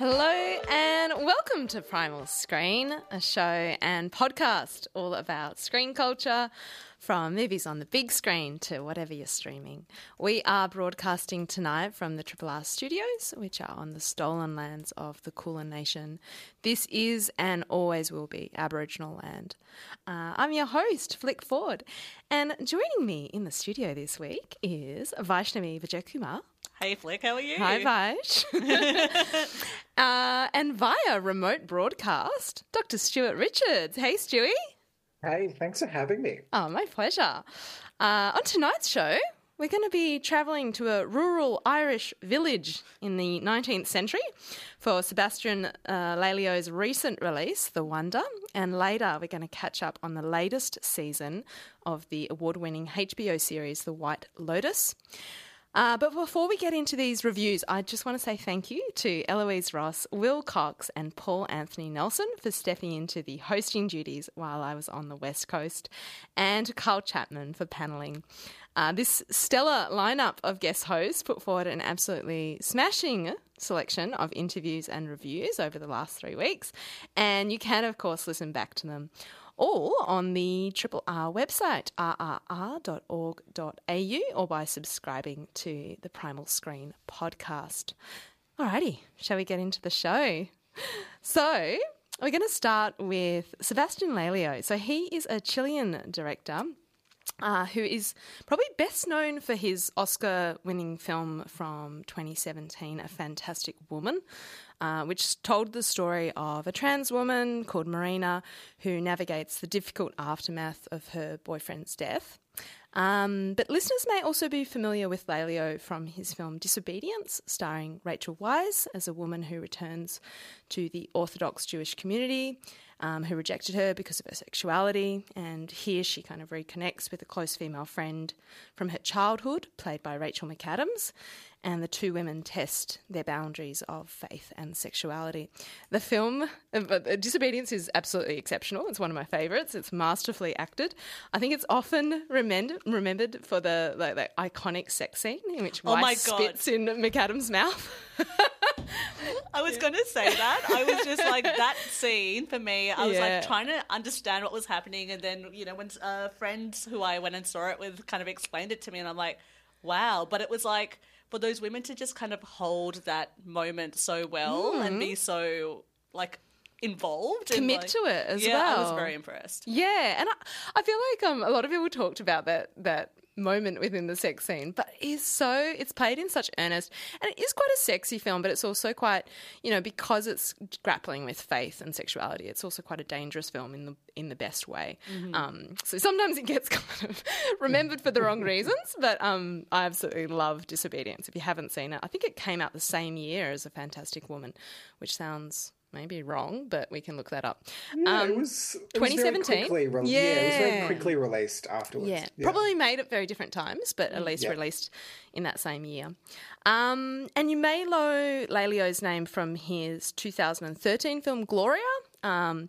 Hello and welcome to Primal Screen, a show and podcast all about screen culture, from movies on the big screen to whatever you're streaming. We are broadcasting tonight from the Triple R studios, which are on the stolen lands of the Kulin Nation. This is and always will be Aboriginal land. Uh, I'm your host, Flick Ford, and joining me in the studio this week is Vaishnavi Vijayakumar. Hey Flick, how are you? Hi Vaish. uh, and via remote broadcast, Dr. Stuart Richards. Hey Stewie. Hey, thanks for having me. Oh, my pleasure. Uh, on tonight's show, we're going to be travelling to a rural Irish village in the 19th century for Sebastian uh, Lelio's recent release, The Wonder, and later we're going to catch up on the latest season of the award winning HBO series, The White Lotus. Uh, but before we get into these reviews, I just want to say thank you to Eloise Ross, Will Cox, and Paul Anthony Nelson for stepping into the hosting duties while I was on the West Coast, and Carl Chapman for panelling. Uh, this stellar lineup of guest hosts put forward an absolutely smashing selection of interviews and reviews over the last three weeks, and you can, of course, listen back to them all on the Triple R website, rrr.org.au, or by subscribing to the Primal Screen podcast. Alrighty, shall we get into the show? So, we're going to start with Sebastian Lelio. So, he is a Chilean director uh, who is probably best known for his Oscar winning film from 2017, A Fantastic Woman, uh, which told the story of a trans woman called Marina who navigates the difficult aftermath of her boyfriend's death. Um, but listeners may also be familiar with Lelio from his film Disobedience, starring Rachel Weisz as a woman who returns to the Orthodox Jewish community um, who rejected her because of her sexuality. And here she kind of reconnects with a close female friend from her childhood, played by Rachel McAdams. And the two women test their boundaries of faith and sexuality. The film, uh, Disobedience, is absolutely exceptional. It's one of my favourites. It's masterfully acted. I think it's often remembered, remembered for the like, the iconic sex scene in which Oh spits in McAdams' mouth. I was going to say that. I was just like that scene for me. I was Yeah. like trying to understand what was happening, and then you know when uh, friends who I went and saw it with kind of explained it to me, and I'm like, wow. But it was like for those women to just kind of hold that moment so well and be so like involved, and, Commit like- to it as well. I was very impressed. Yeah, and I, I feel like um, a lot of people talked about that that moment within the sex scene, but it's so it's played in such earnest, and it is quite a sexy film, but it's also quite you know because it's grappling with faith and sexuality, it's also quite a dangerous film in the in the best way. Um, so sometimes it gets kind of remembered for the wrong reasons, but um, I absolutely love Disobedience. If you haven't seen it, I think it came out the same year as A Fantastic Woman, which sounds. Maybe wrong, but we can look that up. Yeah, Um, it was it was very 2017? quickly re- yeah. it was very quickly released afterwards. Yeah, probably made at very different times, but at least Yeah. released in that same year. Um, and you may know Lelio's name from his 2013 film Gloria. Um,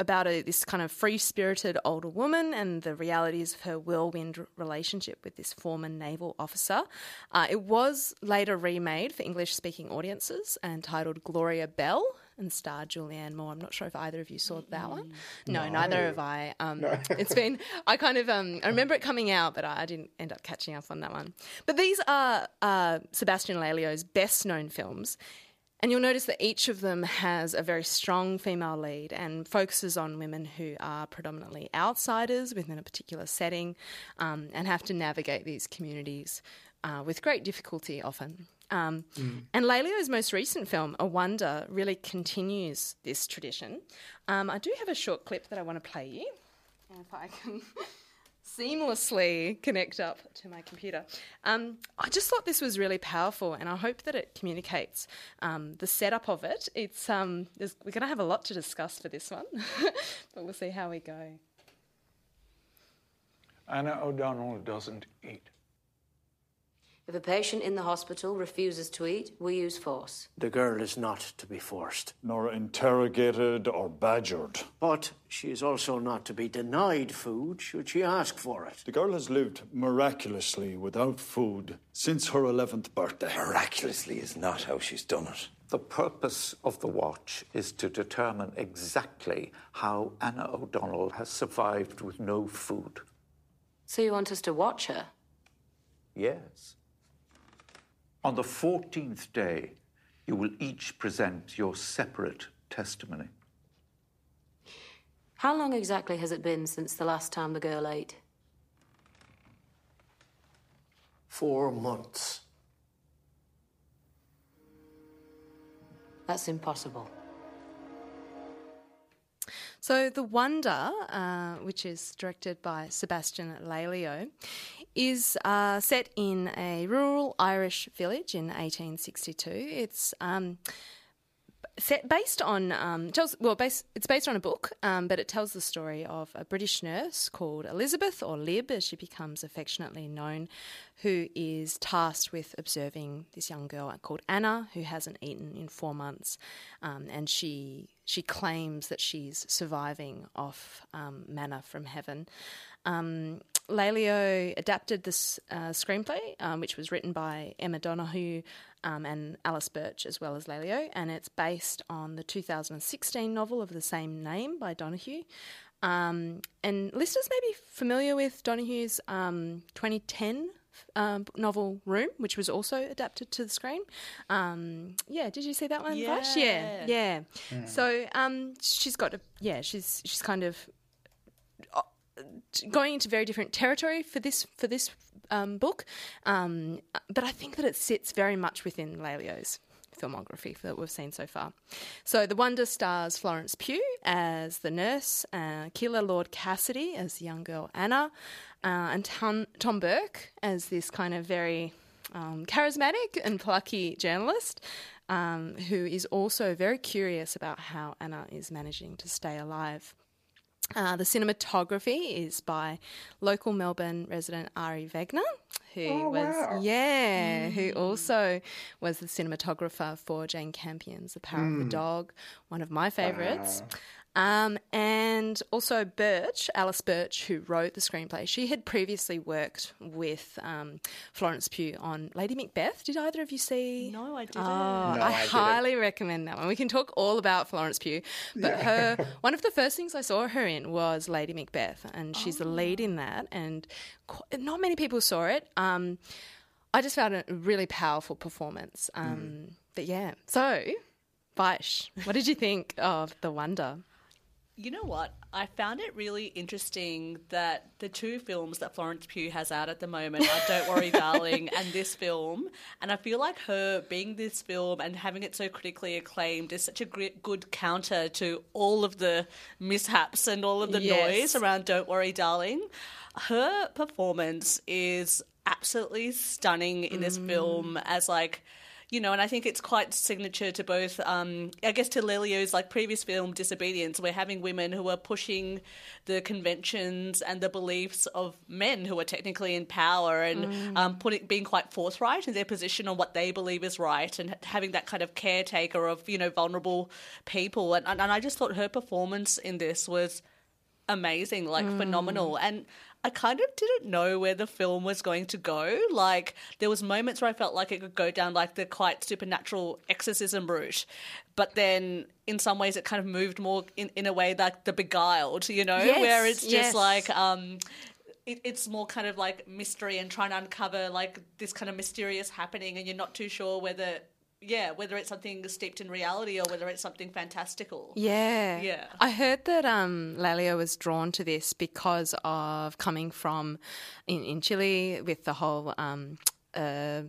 about a, this kind of free spirited older woman and the realities of her whirlwind relationship with this former naval officer. Uh, it was later remade for English speaking audiences and titled Gloria Bell and star Julianne Moore. I'm not sure if either of you saw that one. No, neither have I. Um, it's been, I kind of, um, I remember it coming out, but I didn't end up catching up on that one. But these are uh, Sebastian Lelio's best known films. And you'll notice that each of them has a very strong female lead and focuses on women who are predominantly outsiders within a particular setting um, and have to navigate these communities uh, with great difficulty often. Um, And Lelio's most recent film, A Wonder, really continues this tradition. Um, I do have a short clip that I want to play you. If I can seamlessly connect up to my computer. Um, I just thought this was really powerful, and I hope that it communicates um, the setup of it. It's um, we're going to have a lot to discuss for this one, but we'll see how we go. Anna O'Donnell doesn't eat. If a patient in the hospital refuses to eat, we use force. The girl is not to be forced. Nor interrogated or badgered. But she is also not to be denied food should she ask for it. The girl has lived miraculously without food since her 11th birthday. Miraculously is not how she's done it. The purpose of the watch is to determine exactly how Anna O'Donnell has survived with no food. So you want us to watch her? Yes. On the 14th day, you will each present your separate testimony. How long exactly has it been since the last time the girl ate? Four months. That's impossible. So, The Wonder, uh, which is directed by Sebastian Lelio, is uh, set in a rural Irish village in 1862. It's um, set based on um, tells well, base, it's based on a book, um, but it tells the story of a British nurse called Elizabeth, or Lib, as she becomes affectionately known, who is tasked with observing this young girl called Anna, who hasn't eaten in four months, um, and she she claims that she's surviving off um, manna from heaven. Um, Lelio adapted this uh, screenplay, um, which was written by Emma Donoghue um, and Alice Birch, as well as Lelio, and it's based on the 2016 novel of the same name by Donoghue. Um, and listeners may be familiar with Donoghue's 2010 um, novel Room, which was also adapted to the screen. Um, yeah, did you see that one, Vash? Yeah, yeah. So um, she's got a yeah, she's she's kind of uh, going into very different territory for this for this um, book, um, but I think that it sits very much within Lelio's filmography that we've seen so far. So The Wonder stars Florence Pugh as the nurse, uh, Lord Cassidy as the young girl Anna, uh, and Tom, Tom Burke as this kind of very um, charismatic and plucky journalist. Um, who is also very curious about how Anna is managing to stay alive. Uh, the cinematography is by local Melbourne resident Ari Wegner, who Oh, was wow. yeah, who also was the cinematographer for Jane Campion's The Power of the Dog, one of my favourites. Um, and also Birch, Alice Birch, who wrote the screenplay. She had previously worked with um, Florence Pugh on Lady Macbeth. Did either of you see? No, I didn't. Oh, No, I, I didn't. highly recommend that one. We can talk all about Florence Pugh, but her one of the first things I saw her in was Lady Macbeth, and she's the lead in that. And qu- not many people saw it. Um, I just found it a really powerful performance. Um, But yeah, so Vaish, what did you think of The Wonder? You know what? I found it really interesting that the two films that Florence Pugh has out at the moment are Don't Worry Darling and this film. And I feel like her being this film and having it so critically acclaimed is such a great, good counter to all of the mishaps and all of the Yes. noise around Don't Worry Darling. Her performance is absolutely stunning in this mm. film as like you know, and I think it's quite signature to both, um, I guess, to Lelio's like previous film, Disobedience. We're having women who are pushing the conventions and the beliefs of men who are technically in power and um, putting being quite forthright in their position on what they believe is right and having that kind of caretaker of you know vulnerable people. And, and I just thought her performance in this was amazing, like phenomenal. And I kind of didn't know where the film was going to go. Like there was moments where I felt like it could go down like the quite supernatural exorcism route, but then in some ways it kind of moved more in, in a way like the beguiled, you know, Yes, where it's just yes. like um it, it's more kind of like mystery and trying to uncover like this kind of mysterious happening and you're not too sure whether yeah, whether it's something steeped in reality or whether it's something fantastical. Yeah. Yeah. I heard that um, Lelio was drawn to this because of coming from in, in Chile with the whole um, uh,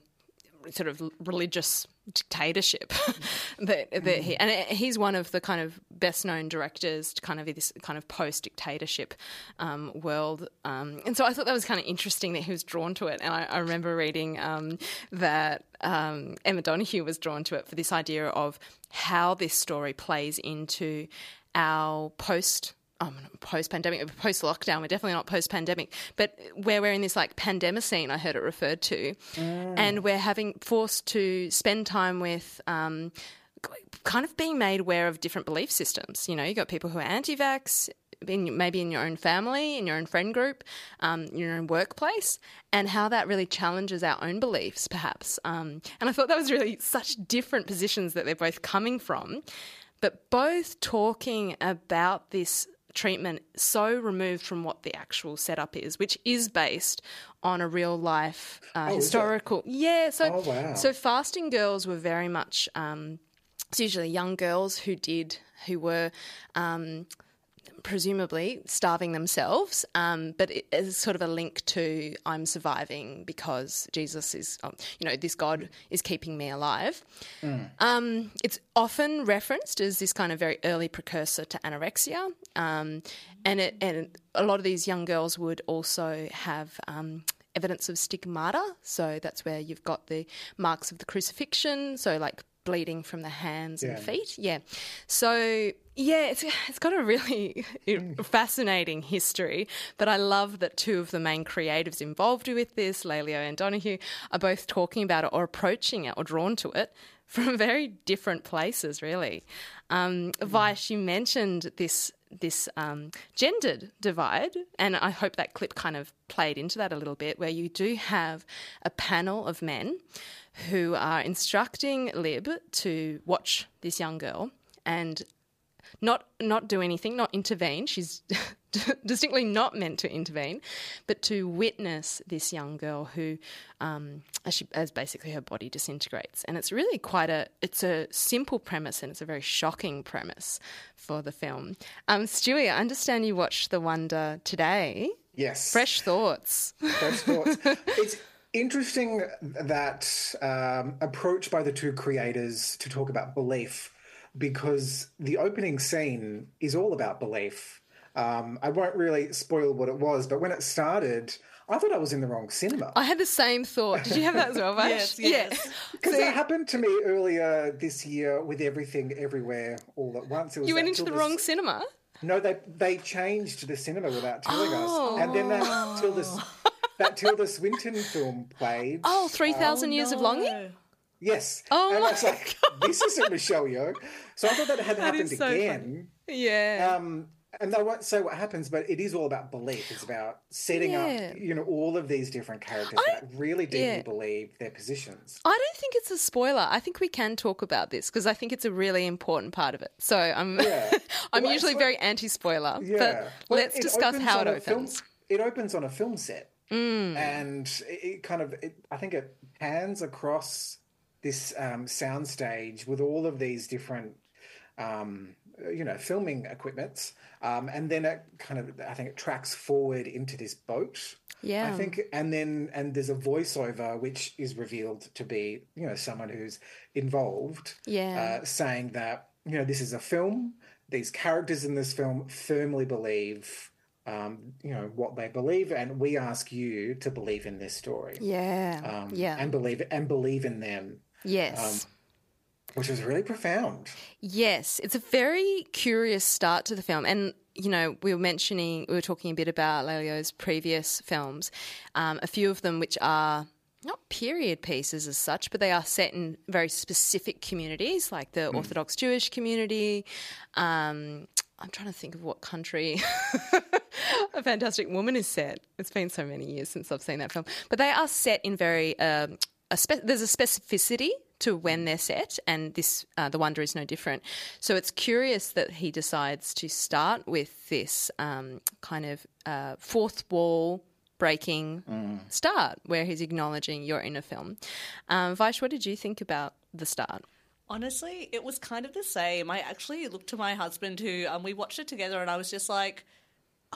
sort of religious dictatorship that he and he's one of the kind of best known directors to kind of this kind of post dictatorship um, world. Um, and so I thought that was kind of interesting that he was drawn to it. And I, I remember reading um, that um, Emma Donoghue was drawn to it for this idea of how this story plays into our post um, post pandemic, post lockdown. We're definitely not post pandemic, but where we're in this like pandemocene, I heard it referred to, and we're having forced to spend time with. Um, kind of being made aware of different belief systems. You know, you've got people who are anti-vax, in, maybe in your own family, in your own friend group, um, in your own workplace, and how that really challenges our own beliefs, perhaps. Um, and I thought that was really such different positions that they're both coming from, but both talking about this treatment so removed from what the actual setup is, which is based on a real life uh, Oh, historical. Yeah, so Oh, wow. so fasting girls were very much. Um, it's usually young girls who did who were um, presumably starving themselves, um, but it is sort of a link to I'm surviving because Jesus is, um, you know, this God is keeping me alive. Um, it's often referenced as this kind of very early precursor to anorexia, um, and it and a lot of these young girls would also have. Um, Evidence of stigmata, so that's where you've got the marks of the crucifixion, so like bleeding from the hands Yeah. and feet. Yeah. So yeah, it's it's got a really fascinating history. But I love that two of the main creatives involved with this, Lelio and Donoghue, are both talking about it or approaching it or drawn to it from very different places. Really, um, Vaish, you mentioned this this um, gendered divide, and I hope that clip kind of played into that a little bit, where you do have a panel of men who are instructing Lib to watch this young girl and not not do anything, not intervene. She's distinctly not meant to intervene, but to witness this young girl who, um, as, she, as basically her body disintegrates. And it's really quite a it's a simple premise and it's a very shocking premise for the film. Um, Stewie, I understand you watched The Wonder today. Yes. Fresh thoughts. Fresh thoughts. it's interesting that um, approach by the two creators to talk about belief because the opening scene is all about belief. Um, I won't really spoil what it was, but when it started, I thought I was in the wrong cinema. I had the same thought. Did you have that as well, Vash? Yes, yes. Because that happened to me earlier this year with everything everywhere all at once. It was You went into the Tilda wrong cinema. No, they they changed the cinema without telling us, and then that Tilda that Tilda Swinton film played. Oh, 3,000 years of longing? Yes. Oh and my I was like, this isn't Michelle Yeoh. So I thought that had happened so again. Yeah. Um, and they won't say what happens, but it is all about belief. It's about setting Yeah. up, you know, all of these different characters I- that really deeply yeah. believe their positions. I don't think it's a spoiler. I think we can talk about this because I think it's a really important part of it. So I'm Yeah. I'm Well, usually it's very anti-spoiler, Yeah. but Well, let's discuss how it a film- opens. it opens on a film set, Mm. and it, it kind of, it, I think it pans across this um, soundstage with all of these different, um, you know, filming equipments, um, and then it kind of, I think it tracks forward into this boat. Yeah. I think, and then and there's a voiceover which is revealed to be, you know, someone who's involved Yeah. uh, saying that you know this is a film. These characters in this film firmly believe, um, you know, what they believe, and we ask you to believe in this story. Yeah. Um, yeah. and believe and believe in them, yes. which was really profound. Yes, it's a very curious start to the film. And, you know, we were mentioning, we were talking a bit about Lelio's previous films, um, a few of them which are not period pieces as such, but they are set in very specific communities, like the Orthodox Jewish community. Um, I'm trying to think of what country A Fantastic Woman is set. It's been so many years since I've seen that film, but they are set in very. Um, a spe- there's a specificity to when they're set, and this uh, the Wonder is no different. So it's curious that he decides to start with this um, kind of uh, fourth wall breaking start, where he's acknowledging you're in a film. Um, Vaish, what did you think about the start? Honestly, it was kind of the same. I actually looked to my husband who um, we watched it together, and I was just like,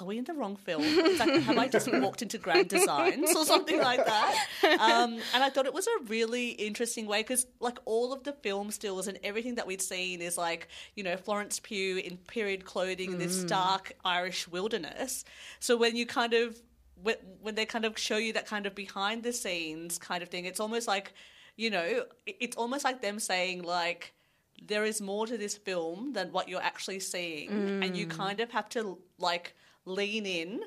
"Are we in the wrong film? Like, have I just walked into Grand Designs or something like that?" Um, and I thought it was a really interesting way because, like, all of the film stills and everything that we'd seen is like, you know, Florence Pugh in period clothing in this stark Irish wilderness. So when you kind of when, when they kind of show you that kind of behind the scenes kind of thing, it's almost like, you know, it's almost like them saying like, there is more to this film than what you're actually seeing, and you kind of have to like lean in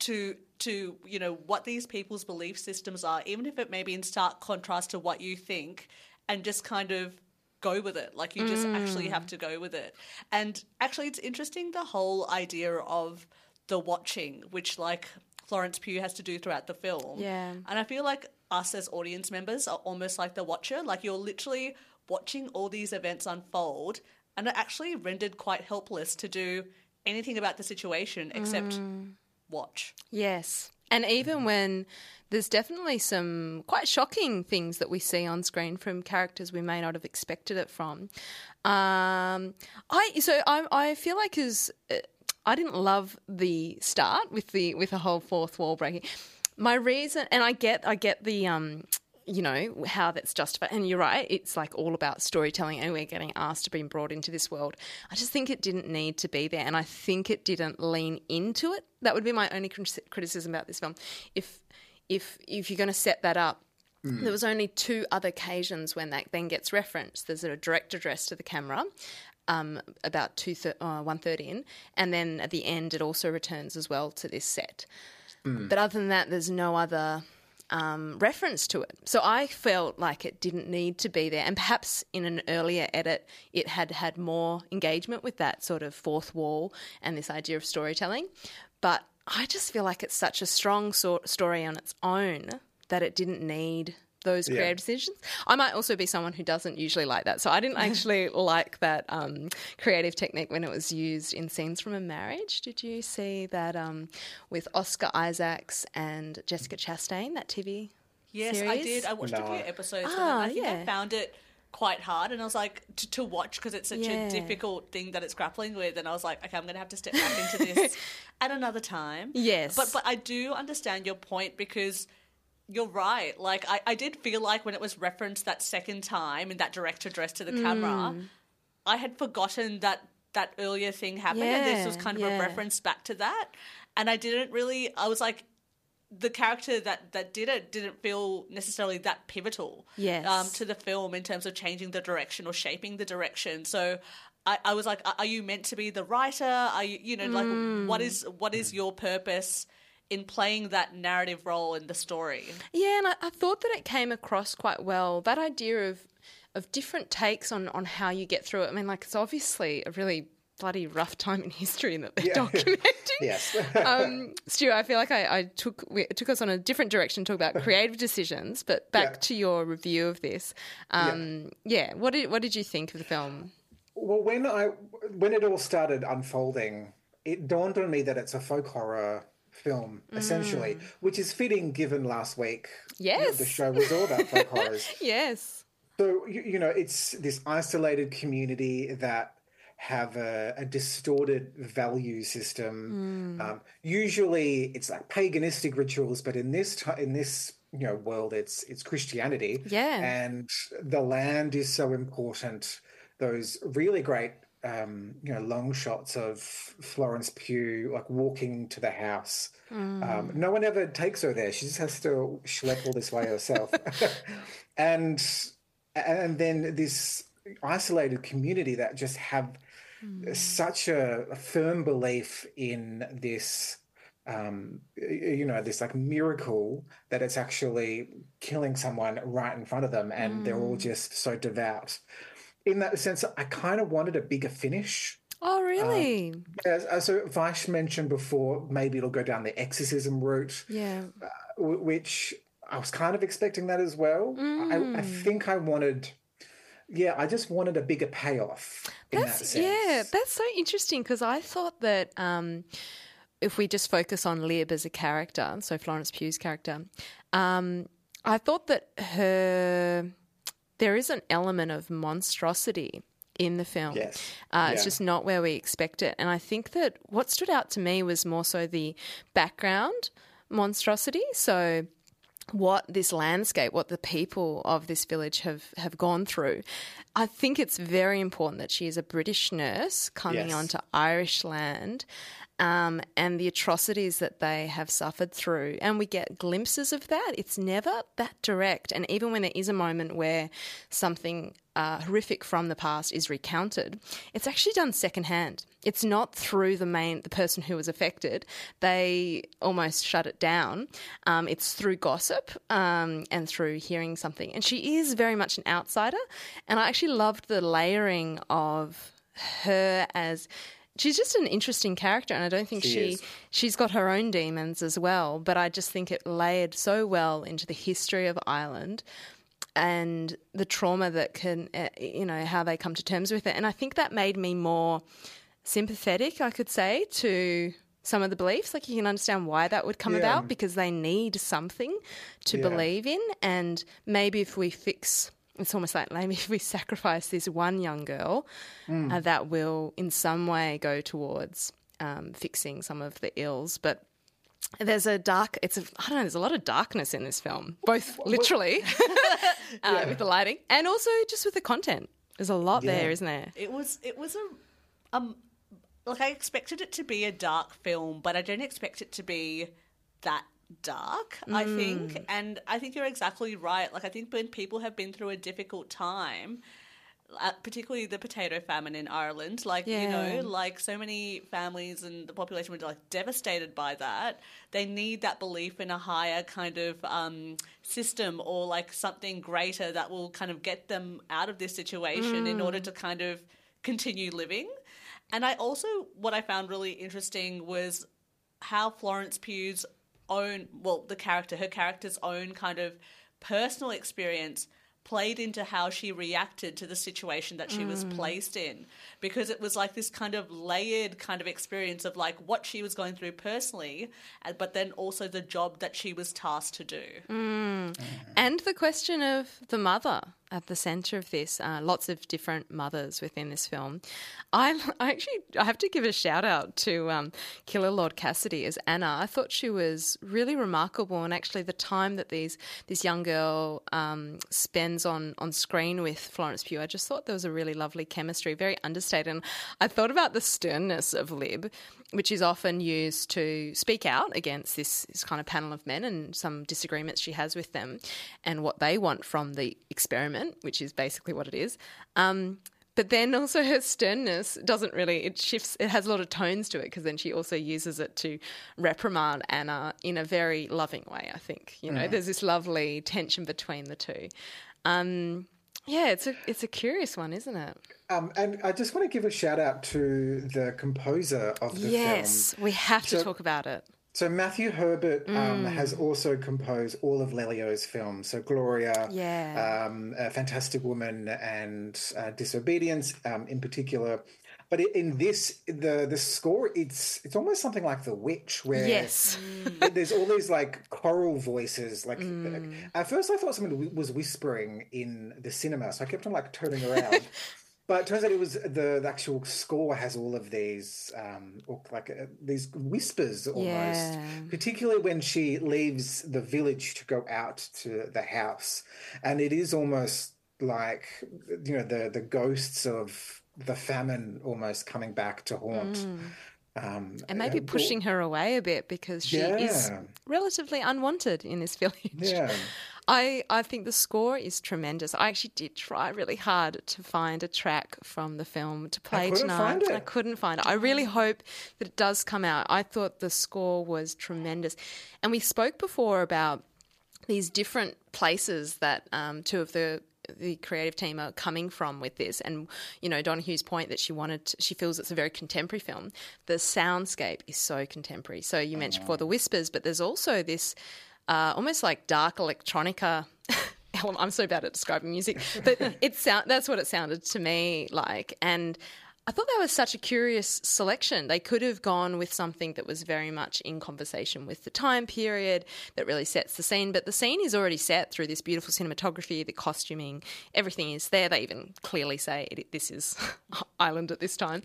to to you know what these people's belief systems are, even if it may be in stark contrast to what you think, and just kind of go with it. Like you just actually have mm. to go with it. And actually, it's interesting the whole idea of the watching, which like Florence Pugh has to do throughout the film. Yeah. And I feel like us as audience members are almost like the watcher. Like you're literally watching all these events unfold and are actually rendered quite helpless to do anything about the situation except watch. Yes. And even when there's definitely some quite shocking things that we see on screen from characters we may not have expected it from. Um, I so I, I feel like as I didn't love the start with the with the whole fourth wall breaking. My reason, and I get I get the um, you know how that's justified, and you're right. It's like all about storytelling, and we're getting asked to be brought into this world. I just think it didn't need to be there, and I think it didn't lean into it. That would be my only criticism about this film. If if if you're going to set that up, there was only two other occasions when that then gets referenced. There's a direct address to the camera. Um, about two thir- uh, one third in, and then at the end, it also returns as well to this set. But other than that, there's no other um, reference to it. So I felt like it didn't need to be there. And perhaps in an earlier edit, it had had more engagement with that sort of fourth wall and this idea of storytelling. But I just feel like it's such a strong so- story on its own that it didn't need those Yeah. creative decisions. I might also be someone who doesn't usually like that. So I didn't actually like that um, creative technique when it was used in scenes from a marriage. Did you see that um, with Oscar Isaacs and Jessica Chastain, that TV Yes, I did. I watched a few episodes. of Ah, it. I think I yeah. found it quite hard, and I was like to, to watch because it's such Yeah. a difficult thing that it's grappling with. And I was like, okay, I'm going to have to step back into this at another time. Yes. but but I do understand your point because. You're right. Like I, I did feel like when it was referenced that second time in that direct address to the camera, Mm. I had forgotten that that earlier thing happened, and this was kind of yeah. a reference back to that. And I didn't really. I was like, the character that that did it didn't feel necessarily that pivotal Yes. um, to the film in terms of changing the direction or shaping the direction. So I, I was like, are- are you meant to be the writer? Are you, you know, like what is what is your purpose in playing that narrative role in the story? Yeah, and I, I thought that it came across quite well. That idea of of different takes on on how you get through it. I mean, like it's obviously a really bloody rough time in history that they're documenting. Yes. um, Stu, I feel like I, I took we, took us on a different direction to talk about creative decisions. But back Yeah. to your review of this, um, yeah. What did what did you think of the film? Well, when I when it all started unfolding, it dawned on me that it's a folk horror film essentially, which is fitting given last week. you know, Yes. the show was all about folk horrors. Yes, So you, you know, it's this isolated community that have a, a distorted value system. Um, usually, it's like paganistic rituals, but in this ti in this you know world, it's it's Christianity. Yeah. and the land is so important. Those really great. Um, you know, long shots of Florence Pugh like walking to the house. Um, no one ever takes her there. She just has to schlep all this way herself. and and then this isolated community that just have such a, a firm belief in this um you know this like miracle that it's actually killing someone right in front of them and they're all just so devout in that sense i kind of wanted a bigger finish Oh, really? as, as so Vish mentioned before maybe it'll go down the exorcism route yeah. w- which I was kind of expecting that as well. I, I think I wanted, yeah, I just wanted a bigger payoff in that That's sense. yeah, that's so interesting because I thought that um, if we just focus on Lib as a character, so Florence Pugh's character, um, I thought that her there is an element of monstrosity in the film. Yes. Uh, It's just not where we expect it, and I think that what stood out to me was more so the background monstrosity. So what this landscape, what the people of this village have, have gone through. I think it's very important that she is a British nurse coming Yes. onto Irish land um, and the atrocities that they have suffered through. And we get glimpses of that. It's never that direct. And even when there is a moment where something uh, horrific from the past is recounted, it's actually done secondhand. It's not through the main the person who was affected. They almost shut it down. Um, it's through gossip um, and through hearing something. And she is very much an outsider. And I actually loved the layering of her as she's just an interesting character and i don't think she, she she's got her own demons as well but i just think it layered so well into the history of ireland and the trauma that can uh, you know how they come to terms with it and i think that made me more sympathetic i could say to some of the beliefs like you can understand why that would come Yeah. about because they need something to Yeah. believe in and maybe if we fix it's almost like maybe if we sacrifice this one young girl uh, that will in some way go towards um, fixing some of the ills. But there's a dark it's a i don't know there's a lot of darkness in this film both literally uh, with the lighting and also just with the content. There's a lot there isn't there? It was it was a um like I expected it to be a dark film, but I didn't expect it to be that dark. I think, and I think you're exactly right. Like I think when people have been through a difficult time. Uh, particularly the potato famine in Ireland, like you know, like so many families and the population were like devastated by that. They need that belief in a higher kind of um, system or like something greater that will kind of get them out of this situation in order to kind of continue living. And I also, what I found really interesting was how Florence Pugh's own, well, the character, her character's own kind of personal experience played into how she reacted to the situation that she was mm. placed in. Because it was like this kind of layered kind of experience of like what she was going through personally uh, but then also the job that she was tasked to do. Mm. Mm. And the question of the mother at the center of this uh, lots of different mothers within this film. I, I actually i have to give a shout out to um, Kíla lord cassidy as anna. I thought she was really remarkable and actually the time that these this young girl um, spends on on screen with florence pugh i just thought there was a really lovely chemistry very understated. And i thought about the sternness of lib which is often used to speak out against this, this kind of panel of men and some disagreements she has with them and what they want from the experiment, which is basically what it is. Um, but then also her sternness doesn't really, it shifts, it has a lot of tones to it because then she also uses it to reprimand Anna in a very loving way, I think. You know, there's this lovely tension between the two. Um, yeah, it's a it's a curious one, isn't it? Um, and I just want to give a shout out to the composer of the yes, film. Yes, we have to talk about it. So Matthew Herbert um, Mm. has also composed all of Lelio's films. So Gloria, Yeah. um, a Fantastic Woman, and uh, Disobedience um, in particular. But in this, the the score, it's it's almost something like The Witch, where Yes. there's all these like choral voices. Like Mm. at first, I thought someone was whispering in the cinema, so I kept on like turning around. But it turns out it was the, the actual score has all of these, um, like uh, these whispers almost. Yeah. Particularly when she leaves the village to go out to the house, and it is almost like you know the the ghosts of the famine almost coming back to haunt. Um, and maybe uh, pushing her away a bit because she is relatively unwanted in this village. Yeah. I, I think the score is tremendous. I actually did try really hard to find a track from the film to play couldn't tonight. find it. I couldn't find it. I really hope that it does come out. I thought the score was tremendous. And we spoke before about these different places that um, two of the the creative team are coming from with this and you know Donoghue's point that she wanted to, she feels it's a very contemporary film the soundscape is so contemporary so you mentioned before the whispers but there's also this uh, almost like dark electronica element. I'm so bad at describing music, but it sound that's what it sounded to me like. And I thought that was such a curious selection. They could have gone with something that was very much in conversation with the time period that really sets the scene. But the scene is already set through this beautiful cinematography, the costuming, everything is there. They even clearly say it, this is Ireland at this time.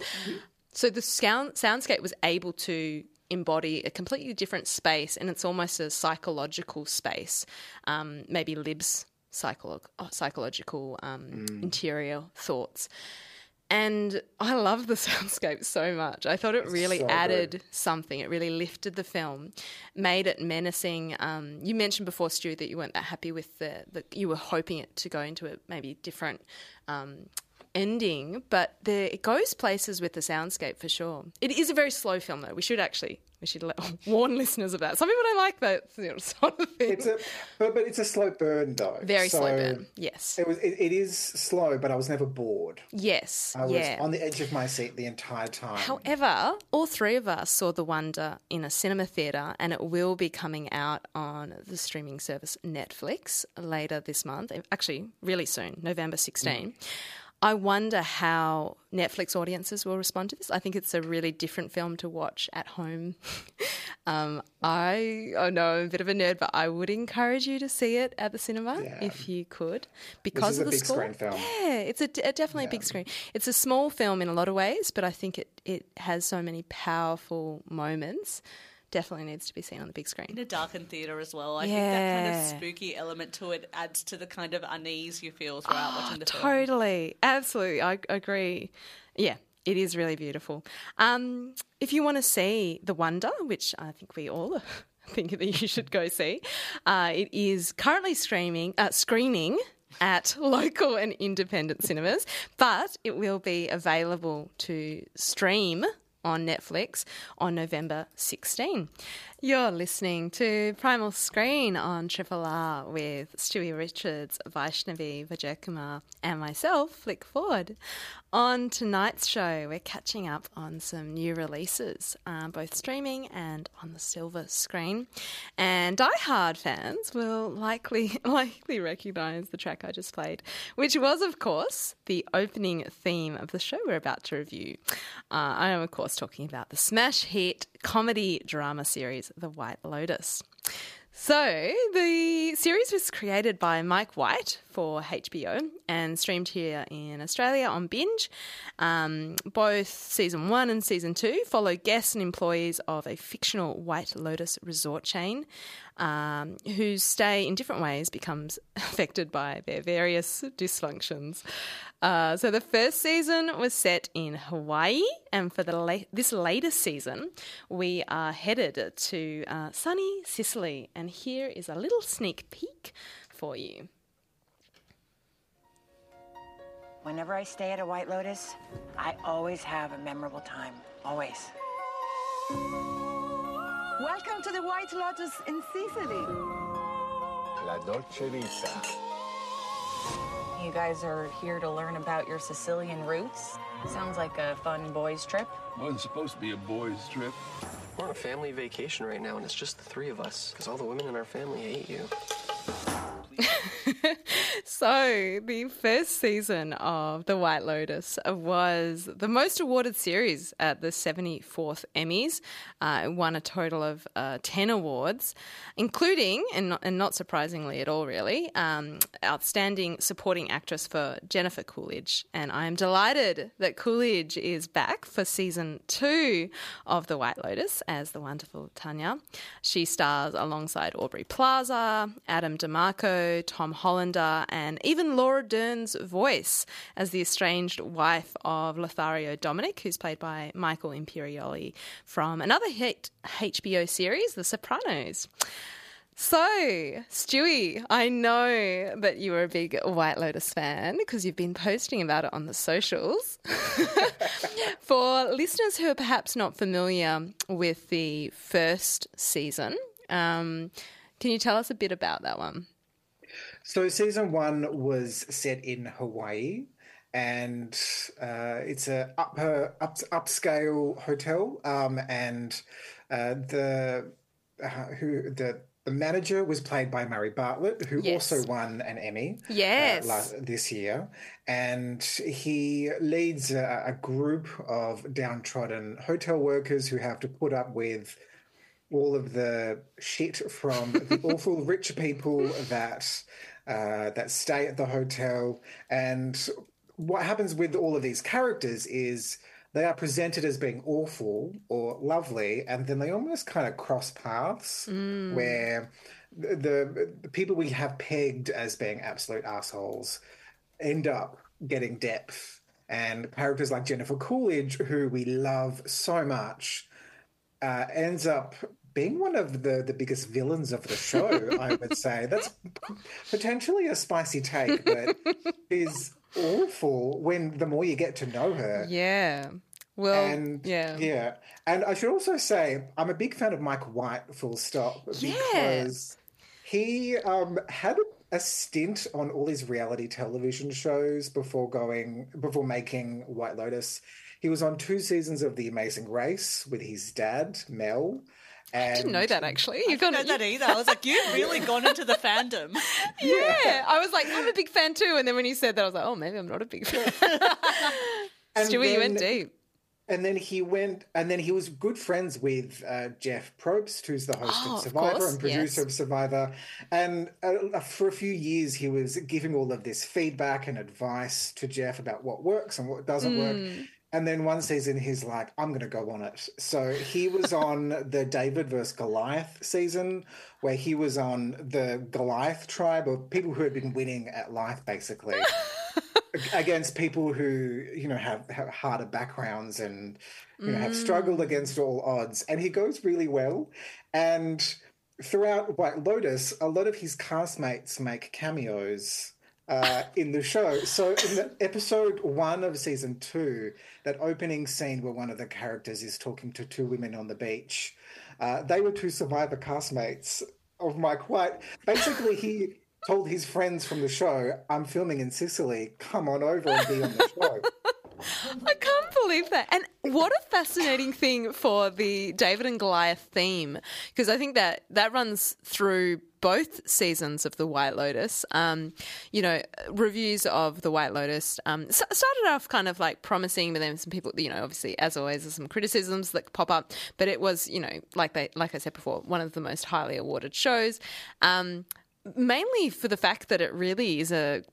So the sound, soundscape was able to embody a completely different space, and it's almost a psychological space. Um, maybe Lib's psycholo- psychological um, interior thoughts. And I love the soundscape so much. I thought it really so added good. something. It really lifted the film, made it menacing. Um, you mentioned before, Stu, that you weren't that happy with the, the you were hoping it to go into a maybe different um, ending, but the, it goes places with the soundscape for sure. It is a very slow film, though. We should actually we should let, warn listeners of that. Some people don't like that sort of thing. It's a but, but it's a slow burn though. very slow burn. Yes. It was. It, it is slow, but I was never bored. Yes. I was yeah. on the edge of my seat the entire time. However, all three of us saw The Wonder in a cinema theatre, and it will be coming out on the streaming service Netflix later this month. Actually, really soon, November 16. Mm. I wonder how Netflix audiences will respond to this. I think it's a really different film to watch at home. um, I, I know I'm a bit of a nerd, but I would encourage you to see it at the cinema if you could, because of a the big score. screen film. Yeah, it's a, a definitely a big screen. It's a small film in a lot of ways, but I think it, it has so many powerful moments. Definitely needs to be seen on the big screen. in a darkened theater as well. I think that kind of spooky element to it adds to the kind of unease you feel throughout watching the film. Totally, absolutely, I agree. Yeah, it is really beautiful. Um, if you want to see The Wonder, which I think we all think that you should go see, uh, it is currently streaming, uh, screening at local and independent cinemas, but it will be available to stream on Netflix on November 16. You're listening to Primal Screen on Triple R with Stewie Richards, Vaishnavi Vijayakumar, and myself, Flick Ford. On tonight's show, we're catching up on some new releases, uh, both streaming and on the silver screen. And Die Hard fans will likely likely recognise the track I just played, which was, of course, the opening theme of the show we're about to review. Uh, I am, of course, talking about the smash hit comedy drama series The White Lotus. So, the series was created by Mike White for HBO and streamed here in Australia on Binge. Um, both season one and season two follow guests and employees of a fictional White Lotus resort chain um, whose stay in different ways becomes affected by their various dysfunctions. Uh, so the first season was set in Hawaii, and for the la- this latest season, we are headed to uh, sunny Sicily. And here is a little sneak peek for you. Whenever I stay at a White Lotus, I always have a memorable time. Always. Welcome to the White Lotus in Sicily. La Dolce Vita. You guys are here to learn about your Sicilian roots. Sounds like a fun boys' trip. Wasn't supposed to be a boys' trip. We're on a family vacation right now, and it's just the three of us, because all the women in our family hate you. So, the first season of The White Lotus was the most awarded series at the 74th Emmys. Uh, it won a total of uh, 10 awards, including, and not, and not surprisingly at all, really, um, Outstanding Supporting Actress for Jennifer Coolidge. And I am delighted that Coolidge is back for season two of The White Lotus as the wonderful Tanya. She stars alongside Aubrey Plaza, Adam DiMarco, Tom Hollander, and even Laura Dern's voice as the estranged wife of Lothario Dominic, who's played by Michael Imperioli from another hit HBO series, The Sopranos. So, Stewie, I know that you are a big White Lotus fan because you've been posting about it on the socials. For listeners who are perhaps not familiar with the first season, um, can you tell us a bit about that one? So season one was set in Hawaii, and uh, it's a upper up, upscale hotel, um, and uh, the uh, who the the manager was played by Murray Bartlett, who Yes. also won an Emmy Yes. uh, last, this year. And he leads a, a group of downtrodden hotel workers who have to put up with all of the shit from the awful rich people that uh, that stay at the hotel. And what happens with all of these characters is they are presented as being awful or lovely, and then they almost kind of cross paths Mm. where the, the the people we have pegged as being absolute assholes end up getting depth and characters like Jennifer Coolidge, who we love so much, uh, ends up being one of the, the biggest villains of the show, I would say. That's potentially a spicy take, but is awful when the more you get to know her. Yeah. Well, and yeah. Yeah. And I should also say, I'm a big fan of Mike White, full stop, because he um, had a stint on all these reality television shows before going, before making White Lotus. He was on two seasons of The Amazing Race with his dad, Mel. And I didn't know that actually. You I didn't know that either. I was like, you've really gone into the fandom. yeah. I was like, I'm a big fan too. And then when you said that, I was like, oh, maybe I'm not a big fan. And Stewie, you went then- deep. And then he went, and then he was good friends with uh, Jeff Probst, who's the host Oh, of of Survivor course, and producer yes. of Survivor. And uh, for a few years, he was giving all of this feedback and advice to Jeff about what works and what doesn't work. Mm. And then one season, he's like, I'm going to go on it. So he was on the David versus Goliath season, where he was on the Goliath tribe of people who had been winning at life, basically against people who you know have, have harder backgrounds and you know have struggled Mm. against all odds and he goes really well and throughout white lotus a lot of his castmates make cameos uh, in the show. So in the episode one of season two that opening scene where one of the characters is talking to two women on the beach uh, they were two survivor castmates of mike white. Basically he told his friends from the show, I'm filming in Sicily, come on over and be on the show. I can't believe that. And what a fascinating thing for the David and Goliath theme, because I think that that runs through both seasons of The White Lotus. Um, you know, reviews of The White Lotus um, started off kind of like promising, but then some people, you know, obviously, as always, there's some criticisms that pop up. But it was, you know, like they, like I said before, one of the most highly awarded shows. Um, mainly for the fact that it really is a a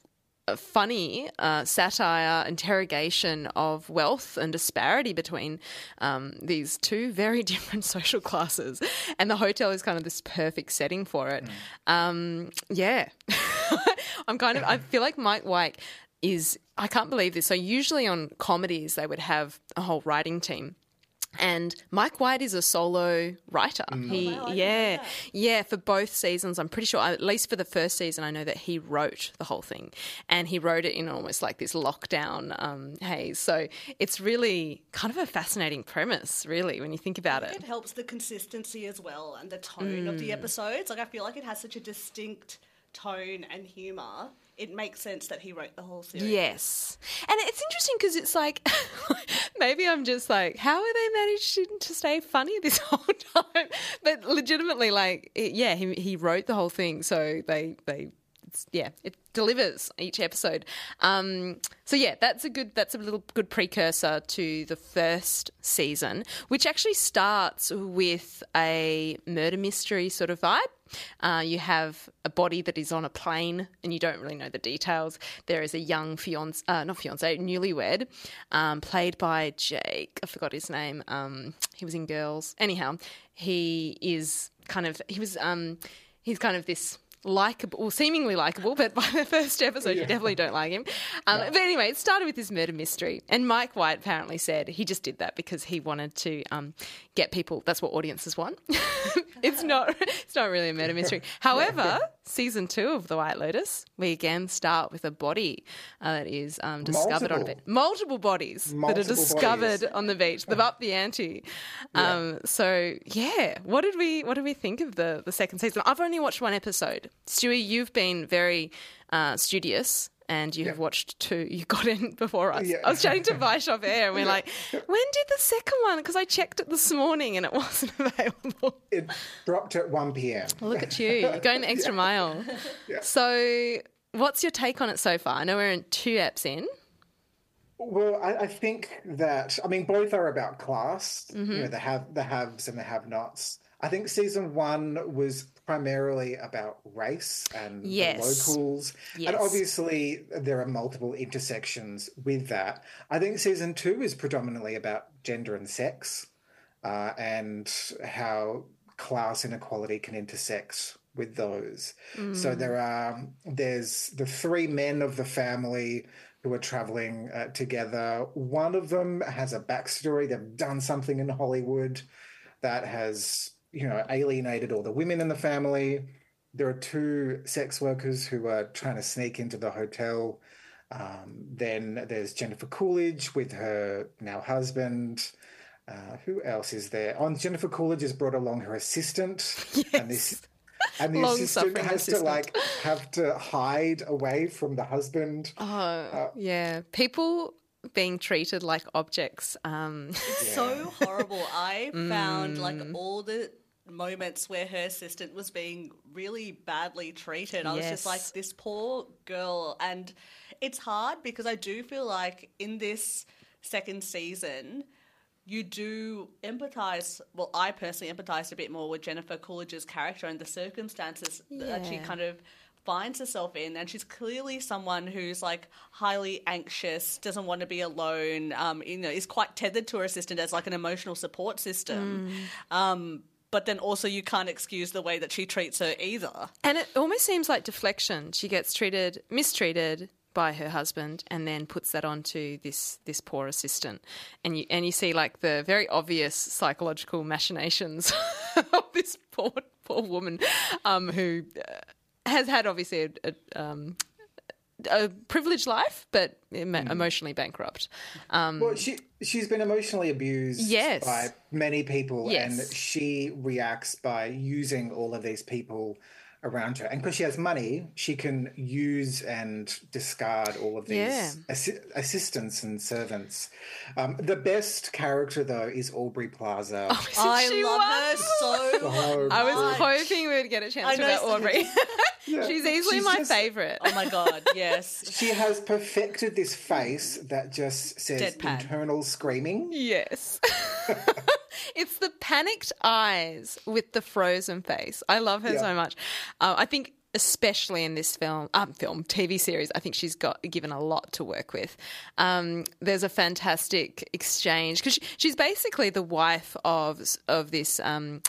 funny uh, satire interrogation of wealth and disparity between um, these two very different social classes, and the hotel is kind of this perfect setting for it. Um, yeah, I'm kind of. I feel like Mike White is. I can't believe this. So usually on comedies they would have a whole writing team. And Mike White is a solo writer. He, yeah, yeah, for both seasons. I'm pretty sure, at least for the first season, I know that he wrote the whole thing, and he wrote it in almost like this lockdown um, haze. So it's really kind of a fascinating premise, really, when you think about it. It helps the consistency as well and the tone of the Mm. episodes. Like I feel like it has such a distinct tone and humor. It makes sense that he wrote the whole series. Yes. And it's interesting because it's like, maybe I'm just like, how are they managed to stay funny this whole time? But legitimately, like, it- yeah, he, he wrote the whole thing. So they, they, it's, yeah, it delivers each episode. Um, so yeah, that's a good, that's a little good precursor to the first season, which actually starts with a murder mystery sort of vibe. Uh, you have a body that is on a plane, and you don't really know the details. There is a young fiance, uh, not fiance, newlywed, um, played by Jake. I forgot his name. Um, he was in Girls. Anyhow, he is kind of he was um, he's kind of this likable, well, seemingly likable, but by the first episode, you definitely don't like him. Um, But anyway, it started with this murder mystery, and Mike White apparently said he just did that because he wanted to um, get people. That's what audiences want. it's not. It's not really a murder mystery. However, season two of The White Lotus, we again start with a body uh, that is um, discovered on a Multiple. beach. Multiple bodies that are discovered bodies. on the beach. They've upped the ante. Um, so yeah, what did we what did we think of the the second season? I've only watched one episode. Stewie, you've been very uh, studious. And you have watched two. You got in before us. Yeah. I was chatting to Vaish off air, and we're Yeah. like, "When did the second one?" Because I checked it this morning, and it wasn't available. It dropped at 1 p.m. Look at you, you're going the extra mile. So, what's your take on it so far? I know we're in two apps in. Well, I, I think that I mean both are about class. Mhm. You know, the have the haves and the have-nots. I think season one was primarily about race and Yes. the locals, Yes. and obviously there are multiple intersections with that. I think season two is predominantly about gender and sex, uh, and how class inequality can intersect with those. So Mm. there are there's the three men of the family who are traveling uh, together. One of them has a backstory. They've done something in Hollywood that has, you know, alienated all the women in the family. There are two sex workers who are trying to sneak into the hotel. Um, then there's Jennifer Coolidge with her now husband. Uh, who else is there? Oh, Jennifer Coolidge has brought along her assistant, yes. and this and the assistant has assistant. to like have to hide away from the husband. Oh, uh, yeah. People being treated like objects. Um, it's yeah. so horrible. I found mm. like all the moments where her assistant was being really badly treated. I yes. was just like, this poor girl. And it's hard because I do feel like in this second season, you do empathize. Well, I personally empathized a bit more with Jennifer Coolidge's character and the circumstances yeah. that she kind of finds herself in. And she's clearly someone who's like highly anxious, doesn't want to be alone, um, you know, is quite tethered to her assistant as like an emotional support system. Mm. Um, but then also you can't excuse the way that she treats her either. And it almost seems like deflection. She gets treated, mistreated, by her husband and then puts that onto this this poor assistant and you and you see like the very obvious psychological machinations of this poor poor woman um, who uh, has had obviously a, a, um, a privileged life, but mm. emotionally bankrupt. Um, well, she she's been emotionally abused yes. by many people, yes. and she reacts by using all of these people around her. And because she has money, she can use and discard all of these yeah. assi- assistants and servants. Um, the best character, though, is Aubrey Plaza. Oh, I love her so, so I was hoping we would get a chance to about Aubrey. yeah. She's easily She's my just, favorite. Oh my god, yes. She has perfected this face that just says Deadpan. internal screaming. Yes. It's the panicked eyes with the frozen face. I love her yeah. so much. Uh, I think especially in this film, um, film TV series, I think she's got given a lot to work with. Um, there's a fantastic exchange because she, she's basically the wife of of this. Um,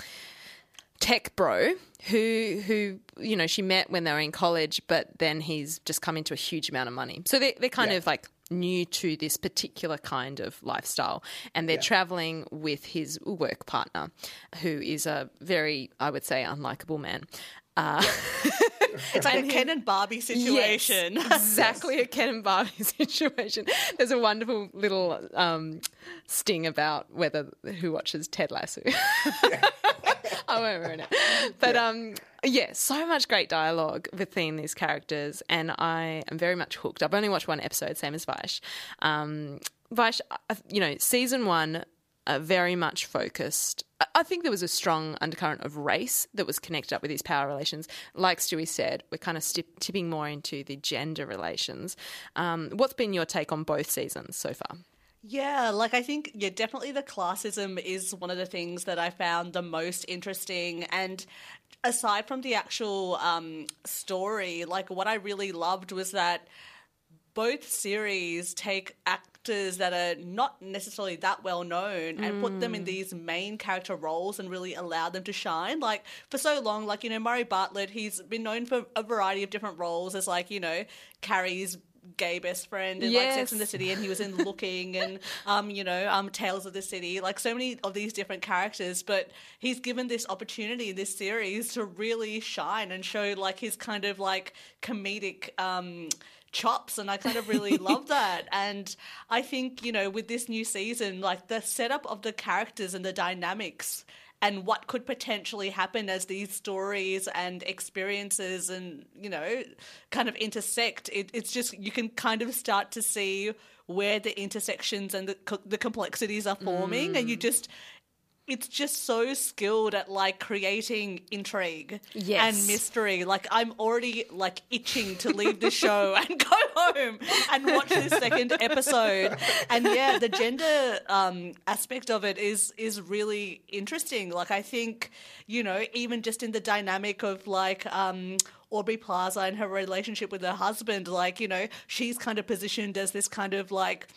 tech bro who who you know she met when they were in college but then he's just come into a huge amount of money so they, they're kind yeah. of like new to this particular kind of lifestyle and they're yeah. traveling with his work partner who is a very i would say unlikable man uh, it's like a Ken and Barbie situation. Yes, exactly a Ken and Barbie situation. There's a wonderful little um, sting about whether who watches Ted Lasso. Yeah. I won't ruin it. But yeah. um, yeah, so much great dialogue between these characters, and I am very much hooked. I've only watched one episode, same as Vaish. Um, Vaish, you know, season one. Uh, very much focused. I think there was a strong undercurrent of race that was connected up with these power relations. Like Stewie said, we're kind of stip- tipping more into the gender relations. Um, what's been your take on both seasons so far? Yeah, like I think, yeah, definitely the classism is one of the things that I found the most interesting. And aside from the actual um, story, like what I really loved was that both series take actors that are not necessarily that well known and mm. put them in mm. these main character roles and really allow them to shine. Like for so long, like you know Murray Bartlett, he's been known for a variety of different roles as like you know Carrie's gay best friend in yes. like Sex in the City, and he was in Looking and um, you know, um, Tales of the City, like so many of these different characters. But he's given this opportunity in this series to really shine and show like his kind of like comedic. Um, chops and I kind of really love that. And I think, you know, with this new season, like the setup of the characters and the dynamics and what could potentially happen as these stories and experiences and you know kind of intersect it, it's just you can kind of start to see where the intersections and the, the complexities are forming mm. and you mm. just it's just so skilled at like creating intrigue yes. and mystery. Like I'm already like itching to leave the show and go home and watch this second episode. And yeah, the gender um, aspect of it is is really interesting. Like I think you know even just in the dynamic of like. Um, Aubrey Plaza and her relationship with her husband, like, you know, she's kind of positioned as this kind of like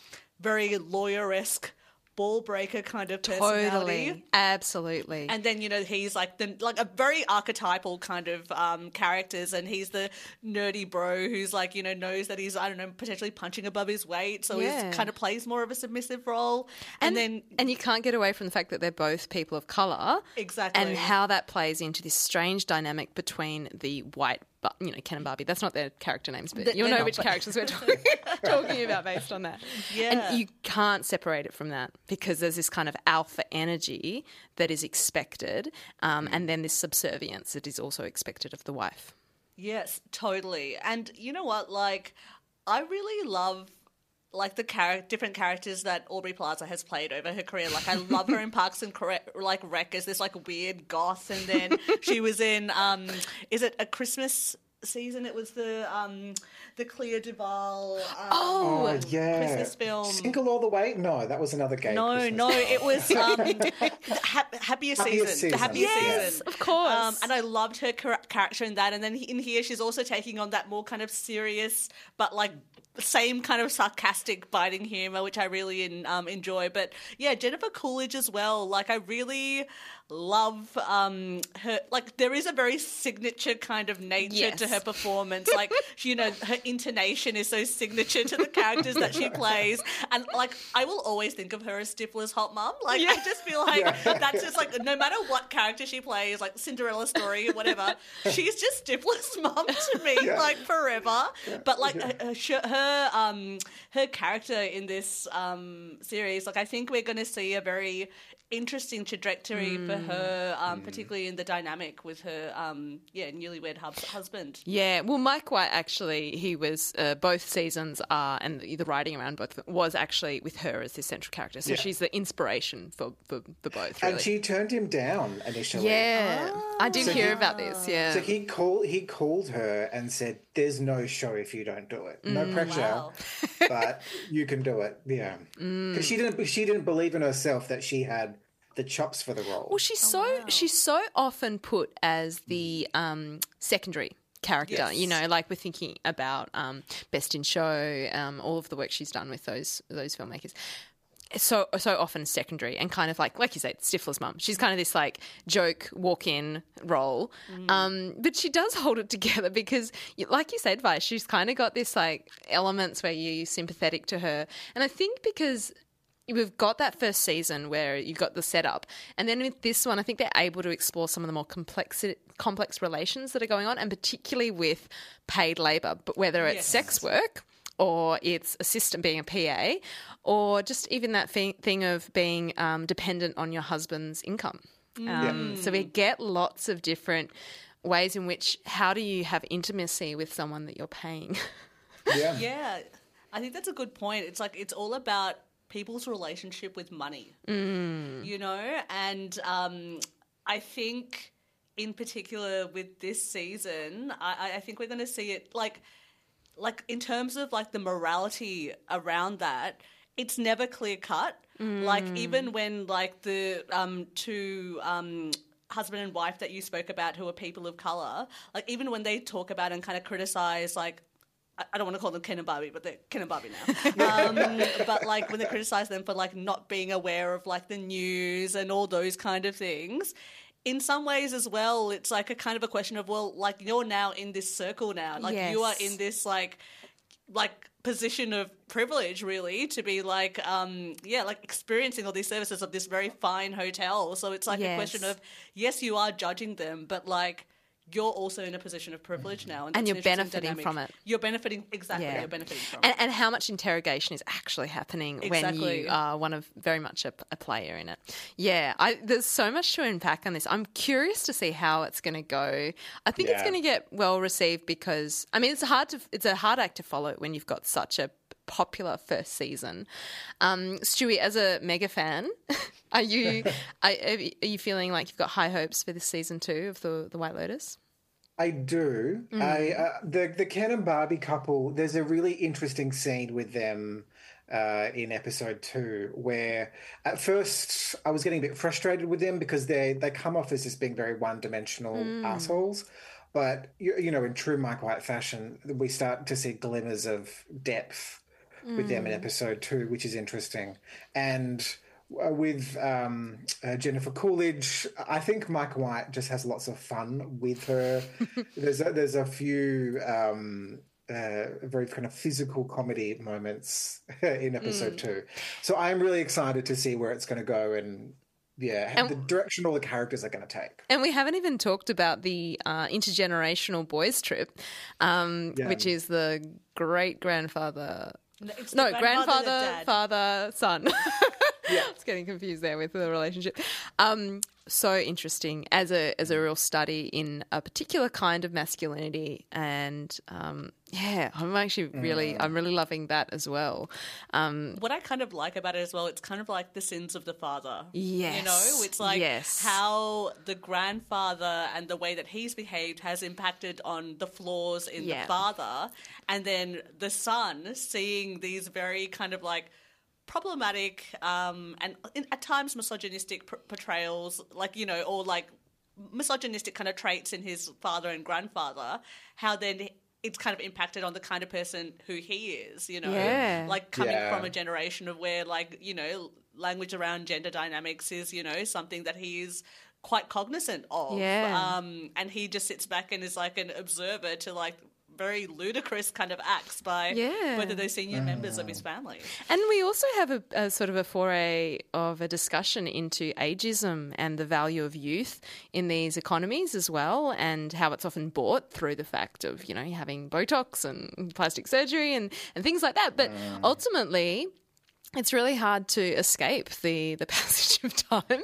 very lawyer esque ball breaker kind of personality. Totally, absolutely. And then you know he's like the like a very archetypal kind of um, characters, and he's the nerdy bro who's like you know knows that he's I don't know potentially punching above his weight, so Yeah. he's kind of plays more of a submissive role. And, then and you can't get away from the fact that they're both people of color, Exactly. and how that plays into this strange dynamic between the white, but you know, Ken and Barbie. That's not their character names, but Th- you'll know not, which but- characters we're talking, talking about based on that. Yeah. and you can't separate it from that because there's this kind of alpha energy that is expected, um, and then this subservience that is also expected of the wife. Yes, totally. And you know what? Like, I really love like the char- different characters that Aubrey Plaza has played over her career. Like, I love her in Parks and Cre- like Rec as this like weird goth, and then she was in um, is it a Christmas season? It was the um, the Clea DuVall. Um, Oh, yeah. Christmas film. Single all the way? No, that was another game. No, Christmas no, film. it was um, hap- happier, Happier season. Season. The happier Yes, season, of course. Um, and I loved her char- character in that. And then in here, she's also taking on that more kind of serious, but like same kind of sarcastic, biting humor, which I really in, um, enjoy. But yeah, Jennifer Coolidge as well. Like I really love um, her. Like there is a very signature kind of nature Yes. to her performance. Like you know, her intonation is so signature to the characters that she plays, and like I will always think of her as Stifler's hot mom Like I just feel like that's just like no matter what character she plays, like Cinderella story or whatever, she's just Stifler's mom to me, Yeah. like forever. But like her, her, her um her character in this um series, like I think we're going to see a very interesting trajectory for her, um, particularly in the dynamic with her, um, yeah, newlywed hub- husband. Yeah, well, Mike White actually, he was uh, both seasons are, and the, the writing around both was actually with her as the central character. So Yeah. she's the inspiration for for, for both. Really. And she turned him down initially. yeah, I did So hear he- about this. Yeah, So he called he called her and said, "There's no show if you don't do it. No Mm. pressure, Wow. but you can do it." Yeah, because she didn't she didn't believe in herself that she had the chops for the role. Well, she's so she's so often put as the um, secondary character. Yes. You know, like we're thinking about um, Best in Show, um, all of the work she's done with those those filmmakers. So so often secondary and kind of like like you said, Stifler's mum. She's kind of this like joke walk in role, um, but she does hold it together because, like you said, Vaish, she's kind of got this like elements where you're sympathetic to her, and I think because we've got that first season where you've got the setup, and then with this one, I think they're able to explore some of the more complex complex relations that are going on, and particularly with paid labor, but whether it's Yes. sex work or it's assistant being a PA, or just even that thing, thing of being um, dependent on your husband's income. Um, So we get lots of different ways in which how do you have intimacy with someone that you're paying? yeah. Yeah, I think that's a good point. It's like it's all about people's relationship with money, Mm. you know, and um, I think in particular with this season, I, I think we're going to see it like, like in terms of like the morality around that. It's never clear cut. Like even when like the um, two um, husband and wife that you spoke about who are people of color, like even when they talk about and kind of criticize like I don't want to call them Ken and Barbie, but they're Ken and Barbie now. Um, but like when they criticize them for like not being aware of like the news and all those kind of things, in some ways as well, it's like a kind of a question of well, like you're now in this circle now, like you are in this like like position of privilege really to be like um yeah like experiencing all these services of this very fine hotel. So it's like a question of yes you are judging them but like you're also in a position of privilege now And that's you're an benefiting dynamic. from it. you're benefiting exactly Yeah. you're benefiting from and, it and how much interrogation is actually happening when you are one of very much a, a player in it. Yeah, I, there's so much to unpack on this. I'm curious to see how it's going to go. I think it's going to get well received because I mean it's hard to it's a hard act to follow when you've got such a popular first season. Um, Stewie, as a mega fan, are you are, are you feeling like you've got high hopes for this season two of the the White Lotus? I do. Mm. I uh, the the Ken and Barbie couple. There's a really interesting scene with them uh, in episode two, where at first I was getting a bit frustrated with them because they they come off as just being very one dimensional Mm. assholes. But you, you know, in true Mike White fashion, we start to see glimmers of depth with them in Mm. episode two, which is interesting. And uh, with um, uh, Jennifer Coolidge. I think Mike White just has lots of fun with her. there's a, there's a few um, uh, very kind of physical comedy moments in episode Mm. two. So I'm really excited to see where it's going to go and yeah, And- the direction all the characters are going to take. And we haven't even talked about the uh, intergenerational boys trip, um, Yeah. which is the great grandfather. No, No, grandfather, grandfather, father, son. I was getting confused there with the relationship. Um, so interesting as a as a real study in a particular kind of masculinity, and um, yeah, I'm actually really I'm really loving that as well. Um, What I kind of like about it as well, it's kind of like the sins of the father. Yes, you know, it's like yes. how the grandfather and the way that he's behaved has impacted on the flaws in Yeah. the father. And then the son seeing these very kind of like problematic um, and in, at times misogynistic pr- portrayals, like, you know, or like misogynistic kind of traits in his father and grandfather, how then it's kind of impacted on the kind of person who he is, you know, Yeah. like coming Yeah. from a generation of where, like, you know, language around gender dynamics is, you know, something that he is quite cognizant of. Yeah. Um, and he just sits back and is like an observer to like very ludicrous kind of acts by Yeah. whether they're senior mm. members of his mm. family. And we also have a, a sort of a foray of a discussion into ageism and the value of youth in these economies as well, and how it's often bought through the fact of, you know, having Botox and plastic surgery and, and things like that. But mm. ultimately, it's really hard to escape the, the passage of time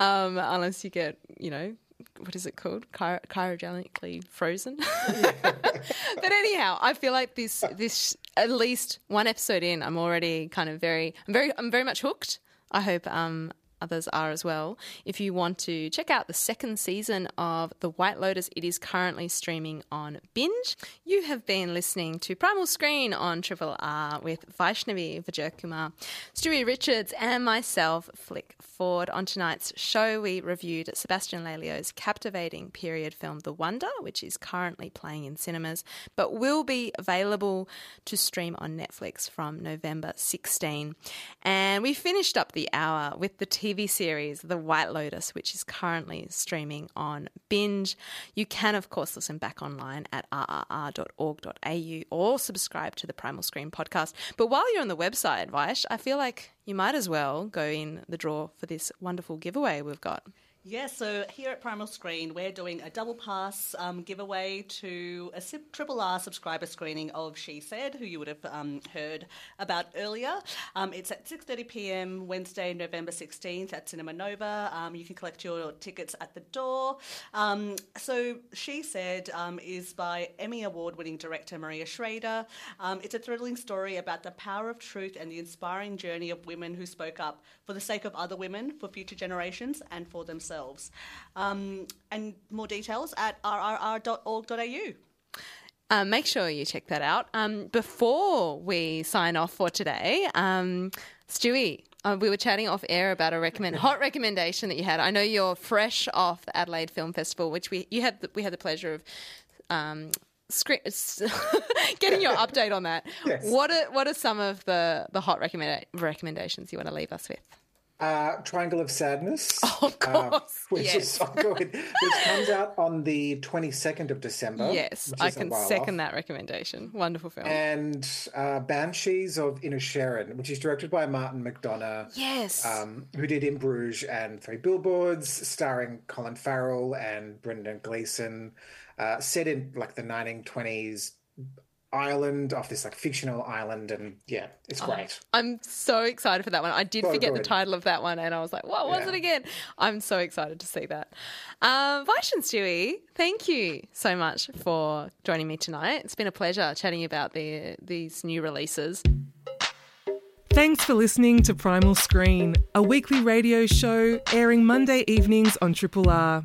um, unless you get, you know, what is it called? Chiro- cryogenically frozen. but anyhow, I feel like this this at least one episode in, I'm already kind of very I'm very I'm very much hooked. I hope um others are as well. If you want to check out the second season of The White Lotus, it is currently streaming on Binge. You have been listening to Primal Screen on Triple R with Vaishnavi Vijayakumar, Stewie Richards, and myself, Flick Ford. On tonight's show, we reviewed Sebastian Lelio's captivating period film The Wonder, which is currently playing in cinemas, but will be available to stream on Netflix from November 16. And we finished up the hour with the TV series The White Lotus, which is currently streaming on Binge. You can, of course, listen back online at rrr.org.au or subscribe to the Primal Screen podcast. But while you're on the website, Vaish, I feel like you might as well go in the draw for this wonderful giveaway we've got. Yeah, so here at Primal Screen, we're doing a double pass um, giveaway to a Triple R subscriber screening of She Said, who you would have um, heard about earlier. Um, it's at 6:30 p.m. Wednesday, November 16th at Cinema Nova. Um, you can collect your tickets at the door. Um, so She Said um, is by Emmy Award-winning director Maria Schrader. It's a thrilling story about the power of truth and the inspiring journey of women who spoke up for the sake of other women, for future generations, and for themselves. Um, and more details at rrr.org.au. Uh, make sure you check that out. Um, before we sign off for today, um, Stewie, uh, we were chatting off air about a recommend hot recommendation that you had. I know you're fresh off the Adelaide Film Festival, which we you had the, we had the pleasure of. Um, scre- getting your update on that. Yes. What are what are some of the the hot recommenda- recommendations you want to leave us with? Uh, Triangle of Sadness. of course, which yes. is so good. Which comes out on the 22nd of December. yes, I can second off. that recommendation. Wonderful film. And uh, Banshees of Inisherin, which is directed by Martin McDonagh. Yes. Um, who did In Bruges and Three Billboards, starring Colin Farrell and Brendan Gleeson, uh, set in like the 1920s Ireland, off this like fictional island, and yeah, it's great. I'm so excited for that one. I did So forget the good. title of that one, and I was like, "What was Yeah. it again?" I'm so excited to see that. Um, Vaish and Stewie, thank you so much for joining me tonight. It's been a pleasure chatting about the these new releases. Thanks for listening to Primal Screen, a weekly radio show airing Monday evenings on Triple R.